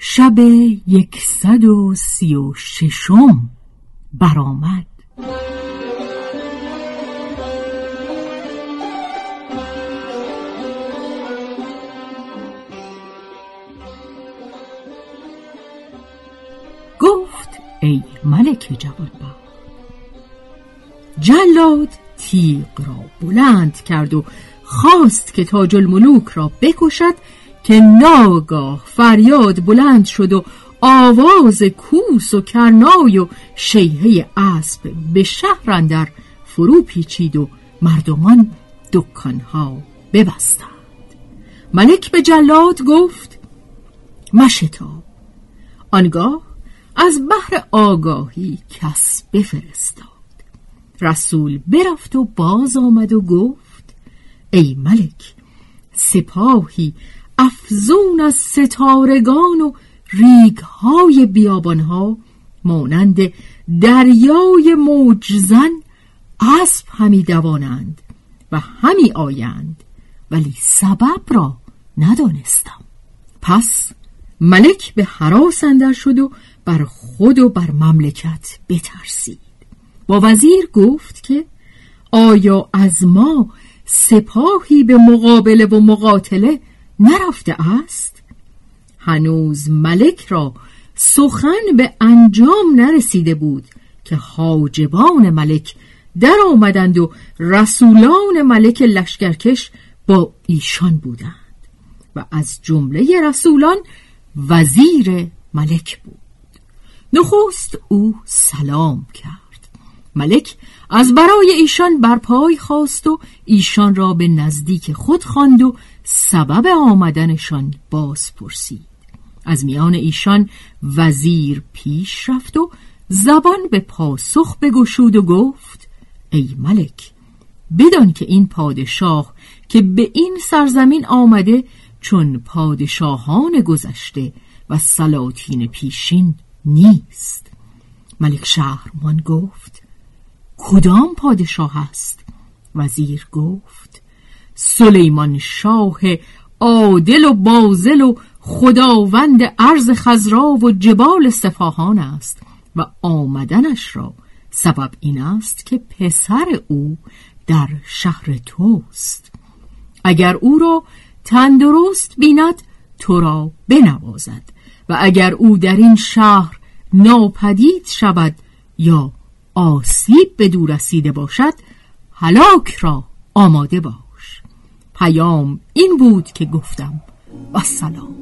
شب یکصد و سی و ششم برآمد. گفت ای ملک جوانبخت جلاد تیغ را بلند کرد و خواست که تاج الملوک را بکشد که ناگاه فریاد بلند شد و آواز کوس و کرنای و شیهه اسب به شهر اندر فرو پیچید و مردمان دکانها ببستند. ملک به جلاد گفت مشتاب آنگاه از بحر آگاهی کس بفرستاد. رسول برفت و باز آمد و گفت ای ملک سپاهی افزون از ستارگان و ریگهای بیابانها مانند دریای موجزن اسب همی دوانند و همی آیند ولی سبب را ندانستم. پس ملک به حراس اندر شد و بر خود و بر مملکت بترسید. با وزیر گفت که آیا از ما سپاهی به مقابله و مقاتله نرفته است؟ هنوز ملک را سخن به انجام نرسیده بود که حاجبان ملک در آمدند و رسولان ملک لشکرکش با ایشان بودند و از جمله رسولان وزیر ملک بود. نخست او سلام کرد. ملک از برای ایشان برپای خواست و ایشان را به نزدیک خود خواند و سبب آمدنشان باز پرسید از میان ایشان وزیر پیش رفت و زبان به پاسخ بگشود و گفت ای ملک بدان که این پادشاه که به این سرزمین آمده چون پادشاهان گذشته و سلاطین پیشین نیست. ملک شهرمان گفت کدام پادشاه است؟ وزیر گفت سلیمان شاه عادل و بازل و خداوند عرض خزرا و جبال سفاهان است و آمدنش را سبب این است که پسر او در شهر توست. اگر او را تندرست بیند تو را بنوازد و اگر او در این شهر ناپدید شود یا آسیب به دور رسیده باشد هلاک را آماده باش پیام این بود که گفتم و سلام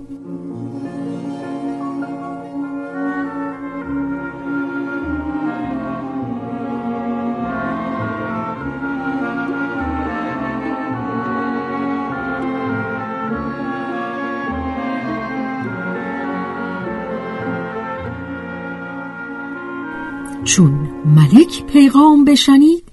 چون ملک پیغام بشنید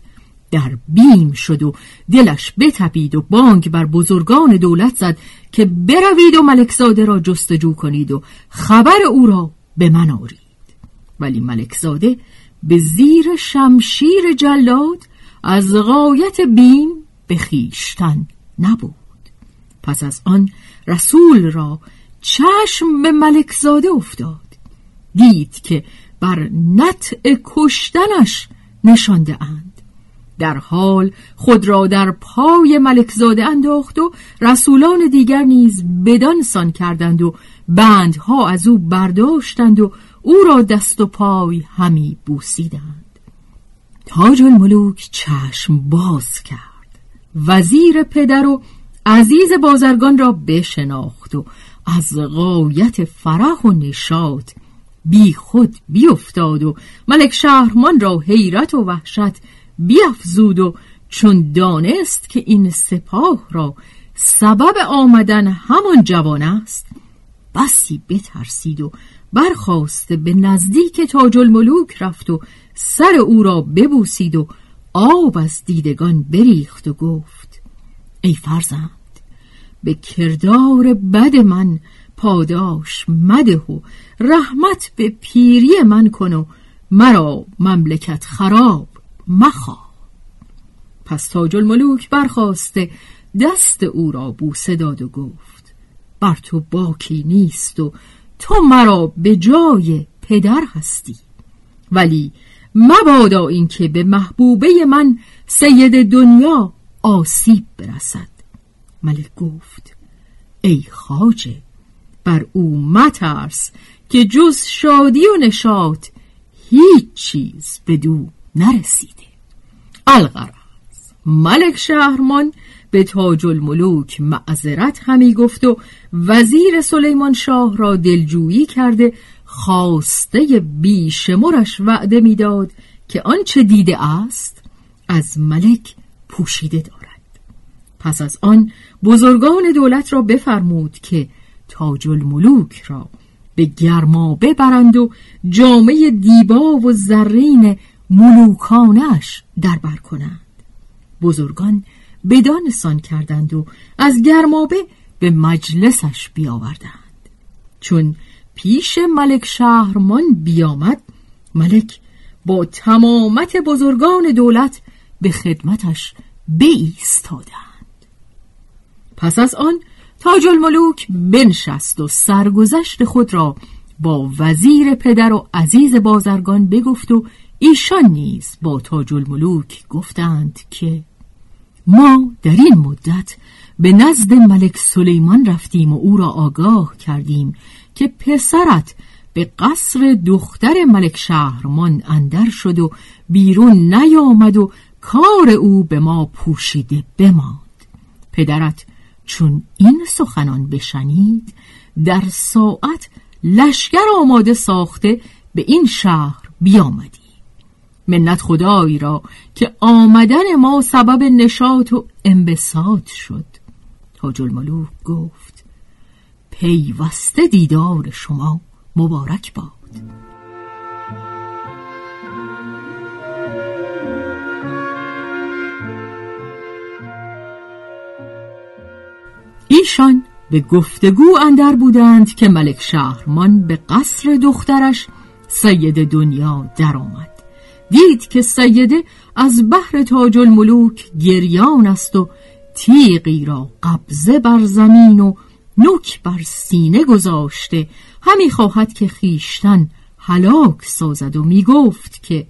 در بیم شد و دلش بتپید و بانک بر بزرگان دولت زد که بروید و ملکزاده را جستجو کنید و خبر او را به من آرید. ولی ملکزاده به زیر شمشیر جلاد از غایت بیم به خیشتن نبود. پس از آن رسول را چشم به ملکزاده افتاد. دید که بر نطع کشتنش نشانده اند. در حال خود را در پای ملکزاده انداخت و رسولان دیگر نیز بدانسان کردند و بندها از او برداشتند و او را دست و پای همی بوسیدند. تاج الملوک چشم باز کرد. وزیر پدر و عزیز بازرگان را بشناخت و از غایت فرح و نشاط بی خود بیافتاد و ملک شهرمان را حیرت و وحشت بیافزود و چون دانست که این سپاه را سبب آمدن همان جوان است بسی بترسید و برخواست به نزدیک تاج الملوک رفت و سر او را ببوسید و آب از دیدگان بریخت و گفت ای فرزند به کردار بد من پاداش مده و رحمت به پیری من کن و مرا مملکت خراب. مخواه. پس تاج الملوک برخواسته دست او را بوسه داد و گفت بر تو باکی نیست و تو مرا به جای پدر هستی. ولی مبادا اینکه به محبوبه من سید دنیا آسیب برسد. ملک گفت ای خاجه بر او مترس که جز شادی و نشاط هیچ چیز به دو نرسیده. الغرض ملک شهرمان به تاج الملوک معذرت همی گفت و وزیر سلیمان شاه را دلجویی کرده خواسته بیشمرش وعده می‌داد که آنچه دیده است از ملک پوشیده دارد. پس از آن بزرگان دولت را بفرمود که تاج الملوک را به گرما ببرند و جامعه دیبا و زرین ملوکانش دربر کنند. بزرگان بدانسان کردند و از گرمابه به مجلسش بیاوردند. چون پیش ملک شهرمان بیامد ملک با تمامت بزرگان دولت به خدمتش بایستادند. پس از آن تاج الملوک بنشست و سرگذشت خود را با وزیر پدر و عزیز بازرگان بگفت و ایشان نیز با تاج الملوک گفتند که ما در این مدت به نزد ملک سلیمان رفتیم و او را آگاه کردیم که پسرت به قصر دختر ملک شهرمان اندر شد و بیرون نیامد و کار او به ما پوشیده بماند. پدرت چون این سخنان بشنید در ساعت لشکر آماده ساخته به این شهر بیامدی. منت خدایی را که آمدن ما سبب نشاط و انبساط شد. تاج الملوک گفت پیوسته دیدار شما مبارک باد. ایشان به گفتگو اندر بودند که ملک شهرمان به قصر دخترش سید دنیا درآمد. دید که سیده از بحر تاج الملوک گریان است و تیغی را قبضه بر زمین و نوک بر سینه گذاشته. همی خواهد که خیشتن هلاک سازد و می گفت که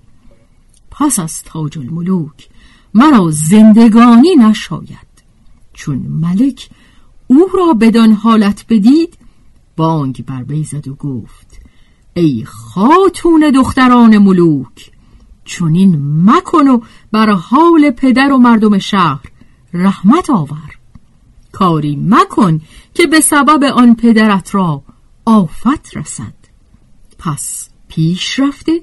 پس از تاج الملوک مرا زندگانی نشاید. چون ملک او را بدان حالت بدید بانگ بر بیزد و گفت ای خاتون دختران ملوک چونین مکن و بر حال پدر و مردم شهر رحمت آور. کاری مکن که به سبب آن پدرت را آفت رسد. پس پیش رفته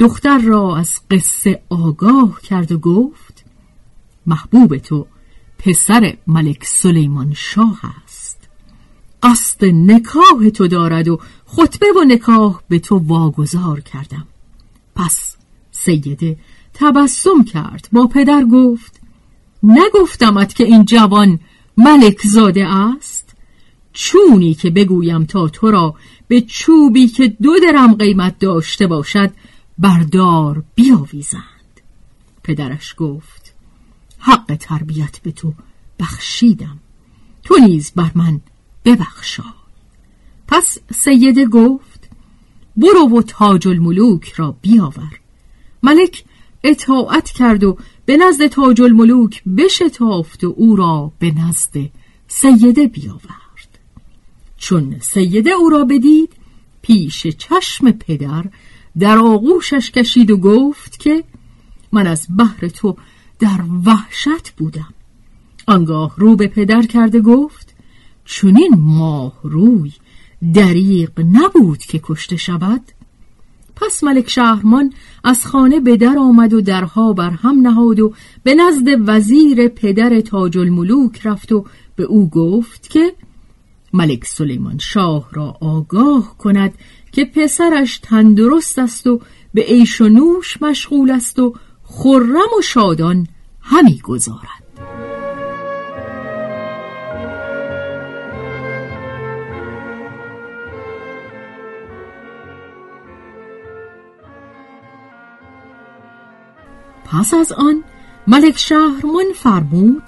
دختر را از قصه آگاه کرد و گفت محبوب تو پسر ملک سلیمان شاه است. قصد نکاح تو دارد و خطبه و نکاح به تو واگذار کردم. پس سیده تبسم کرد. با پدر گفت نگفتمت که این جوان ملک زاده است؟ چونی که بگویم تا تو را به چوبی که دو درم قیمت داشته باشد بردار بیاویزند. پدرش گفت حق تربیت به تو بخشیدم. تو نیز بر من ببخشا پس سیده گفت برو و تاج الملوک را بیاور. ملک اطاعت کرد و به نزد تاج الملوک بشتافت و او را به نزد سیده بیاورد. چون سیده او را بدید پیش چشم پدر در آغوشش کشید و گفت که من از بحر تو در وحشت بودم. آنگاه رو به پدر کرده گفت چونین ماه روی دریق نبود که کشته شود. پس ملک شهرمان از خانه به در آمد و درها بر هم نهاد و به نزد وزیر پدر تاج الملوک رفت و به او گفت که ملک سلیمان شاه را آگاه کند که پسرش تندرست است و به عیش و نوش مشغول است و خرم و شادان همی گذارد. پس از آن ملک شهرمان فرمود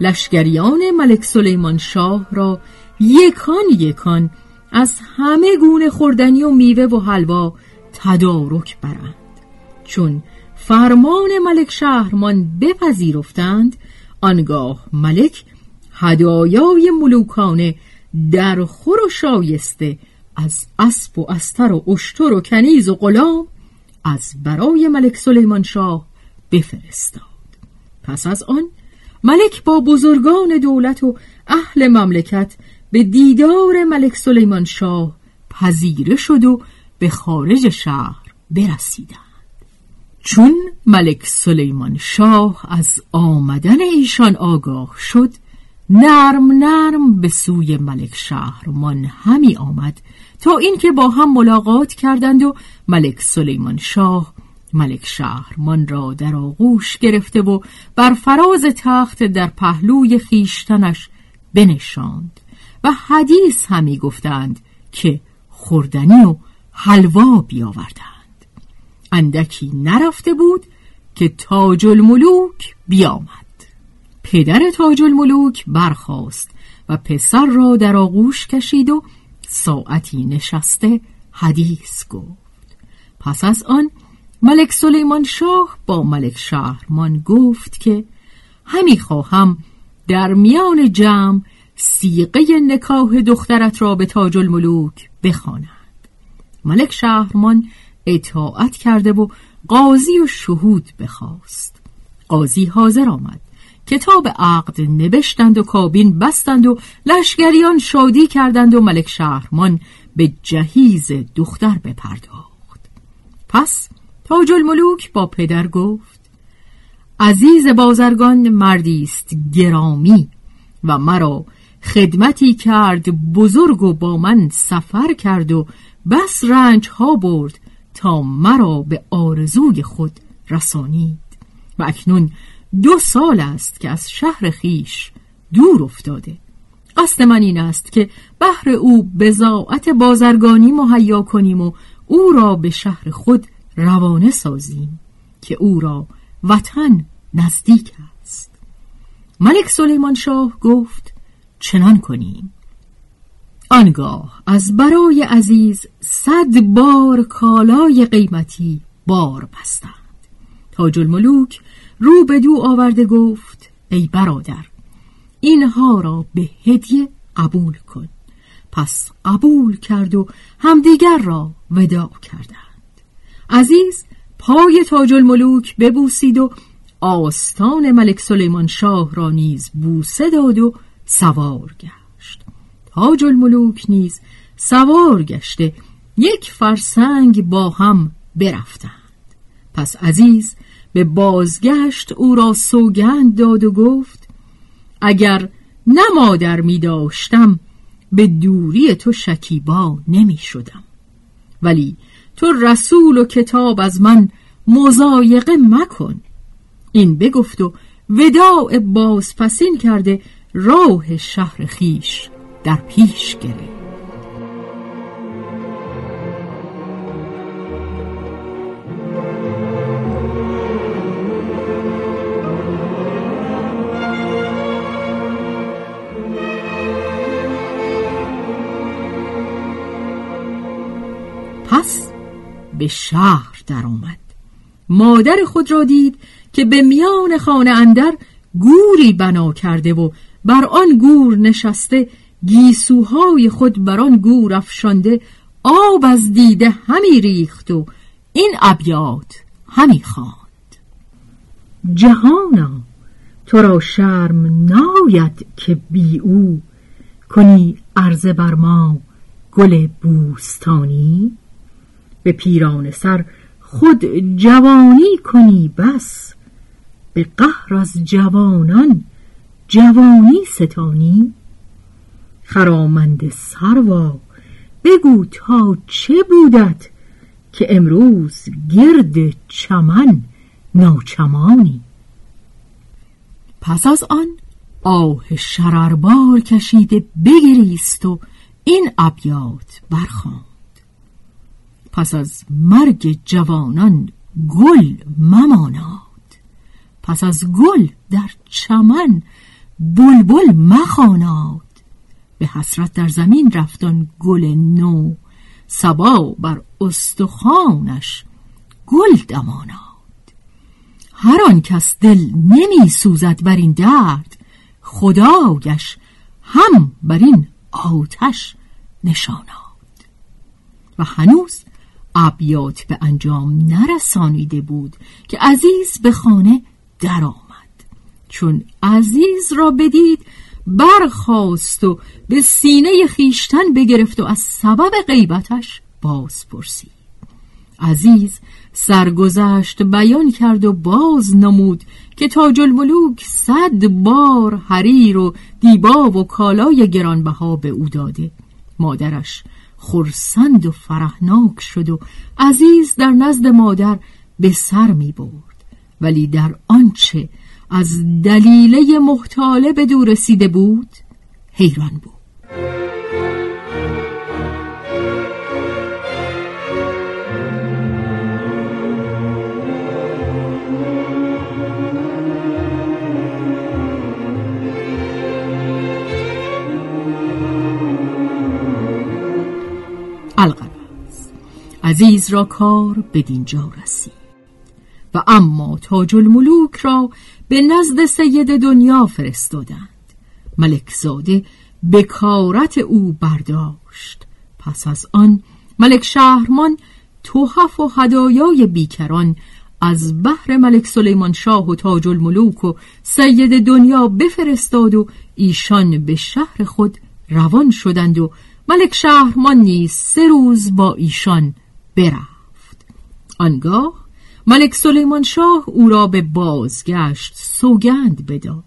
لشگریان ملک سلیمان شاه را یکان یکان از همه گونه خوردنی و میوه و حلوا تدارک برند. چون فرمان ملک شهرمان بپذیرفتند آنگاه ملک هدایای ملوکانه در خور و شایسته از اسب و استر و اشتر و کنیز و غلام از برای ملک سلیمان شاه بفرستاد. پس از آن ملک با بزرگان دولت و اهل مملکت به دیدار ملک سلیمان شاه پذیره شد و به خارج شهر برسیدند. چون ملک سلیمان شاه از آمدن ایشان آگاه شد نرم نرم به سوی ملک شهرمان همی آمد تا اینکه با هم ملاقات کردند و ملک سلیمان شاه ملک شهرمان را در آغوش گرفته و بر فراز تخت در پهلوی خیشتنش بنشاند و حدیث همی گفتند که خوردنی و حلوا بیاوردند. اندکی نرفته بود که تاج الملوک بیامد. پدر تاج الملوک برخاست و پسر را در آغوش کشید و ساعتی نشسته حدیث گفت. پس از آن ملک سلیمان شاه با ملک شهرمان گفت که همی خواهم در میان جمع سیقه نکاح دخترت را به تاج الملوک بخواند. ملک شهرمان اطاعت کرده و قاضی و شهود بخواست. قاضی حاضر آمد. کتاب عقد نوشتند و کابین بستند و لشگریان شادی کردند و ملک شهرمان به جهیز دختر بپرداخت. پس تاج الملوک با پدر گفت عزیز بازرگان مردی است گرامی و مرا خدمتی کرد بزرگ و با من سفر کرد و بس رنج ها برد تا مرا به آرزوی خود رسانید. و اکنون دو سال است که از شهر خیش دور افتاده. قصد من این است که بهر او بزاعت بازرگانی مهیا کنیم و او را به شهر خود روانه سازیم که او را وطن نزدیک است. ملک سلیمان شاه گفت چنان کنیم. آنگاه از برای عزیز صد بار کالای قیمتی بار بستند. تاج الملوک رو به دو آورده گفت ای برادر اینها را به هدیه قبول کن. پس قبول کرد و همدیگر را وداع کردند. عزیز پای تاج الملوک ببوسید و آستان ملک سلیمان شاه را نیز بوسه داد و سوار گشت. تاج الملوک نیز سوار گشته یک فرسنگ با هم برفتند. پس عزیز به بازگشت او را سوگند داد و گفت اگر نه مادر می داشتم به دوری تو شکیبا نمی شدم. ولی تو رسول و کتاب از من مزایقه مکن. این بگفت و وداع بازپسین کرده راه شهر خیش در پیش گرفت پس به شهر درآمد. مادر خود را دید که به میان خانه اندر گوری بنا کرده و بر آن گور نشسته گیسوهای خود بر آن گور افشانده آب از دیده همی ریخت و این ابیات همی خواند. جهانا تو را شرم ناید که بی او کنی عرضه بر ما گل بوستانی؟ به پیران سر خود جوانی کنی بس به قهر از جوانان جوانی ستانی. خرامند سروا بگو تا چه بودت که امروز گرد چمن ناچمانی. پس از آن آه شرربار کشیده بگریست و این ابیات برخواند پس از مرگ جوانان گل مماناد. پس از گل در چمن بلبل مخاناد. به حسرت در زمین رفتان گل نو سبا بر استخوانش گل دماناد. هر آن کس دل نمی سوزد بر این درد خدایش هم بر این آتش نشاناد. و هنوز ابیات به انجام نرسانیده بود که عزیز به خانه درآمد. چون عزیز را بدید برخواست و به سینه خیشتن بگرفت و از سبب غیبتش باز پرسید عزیز سرگذشت بیان کرد و باز نمود که تاج الملوک صد بار حریر و دیبا و کالای گرانبها به او داده. مادرش خرسند و فرحناک شد و عزیز در نزد مادر به سر می برد. ولی در آنچه از دلیله محتاله به دور رسیده بود حیران بود. القرص عزیز را کار به دینجا رسید. و اما تاج الملوک را به نزد سید دنیا فرستادند. ملکزاده بکارت او برداشت. پس از آن ملک شهرمان توحف و هدایای بیکران از بحر ملک سلیمان شاه و تاج الملوک و سید دنیا بفرستاد و ایشان به شهر خود روان شدند و ملک شهرمان نیز سه روز با ایشان برفت. آنگاه ملک سلیمان شاه او را به بازگشت سوگند بداد.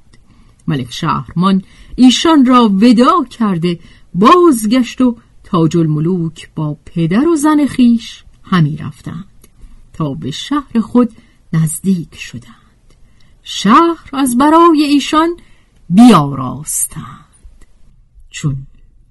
ملک شهرمان ایشان را ودا کرده بازگشت و تاج الملوک با پدر و زن خیش همی رفتند تا به شهر خود نزدیک شدند. شهر از برای ایشان بیاراستند. چون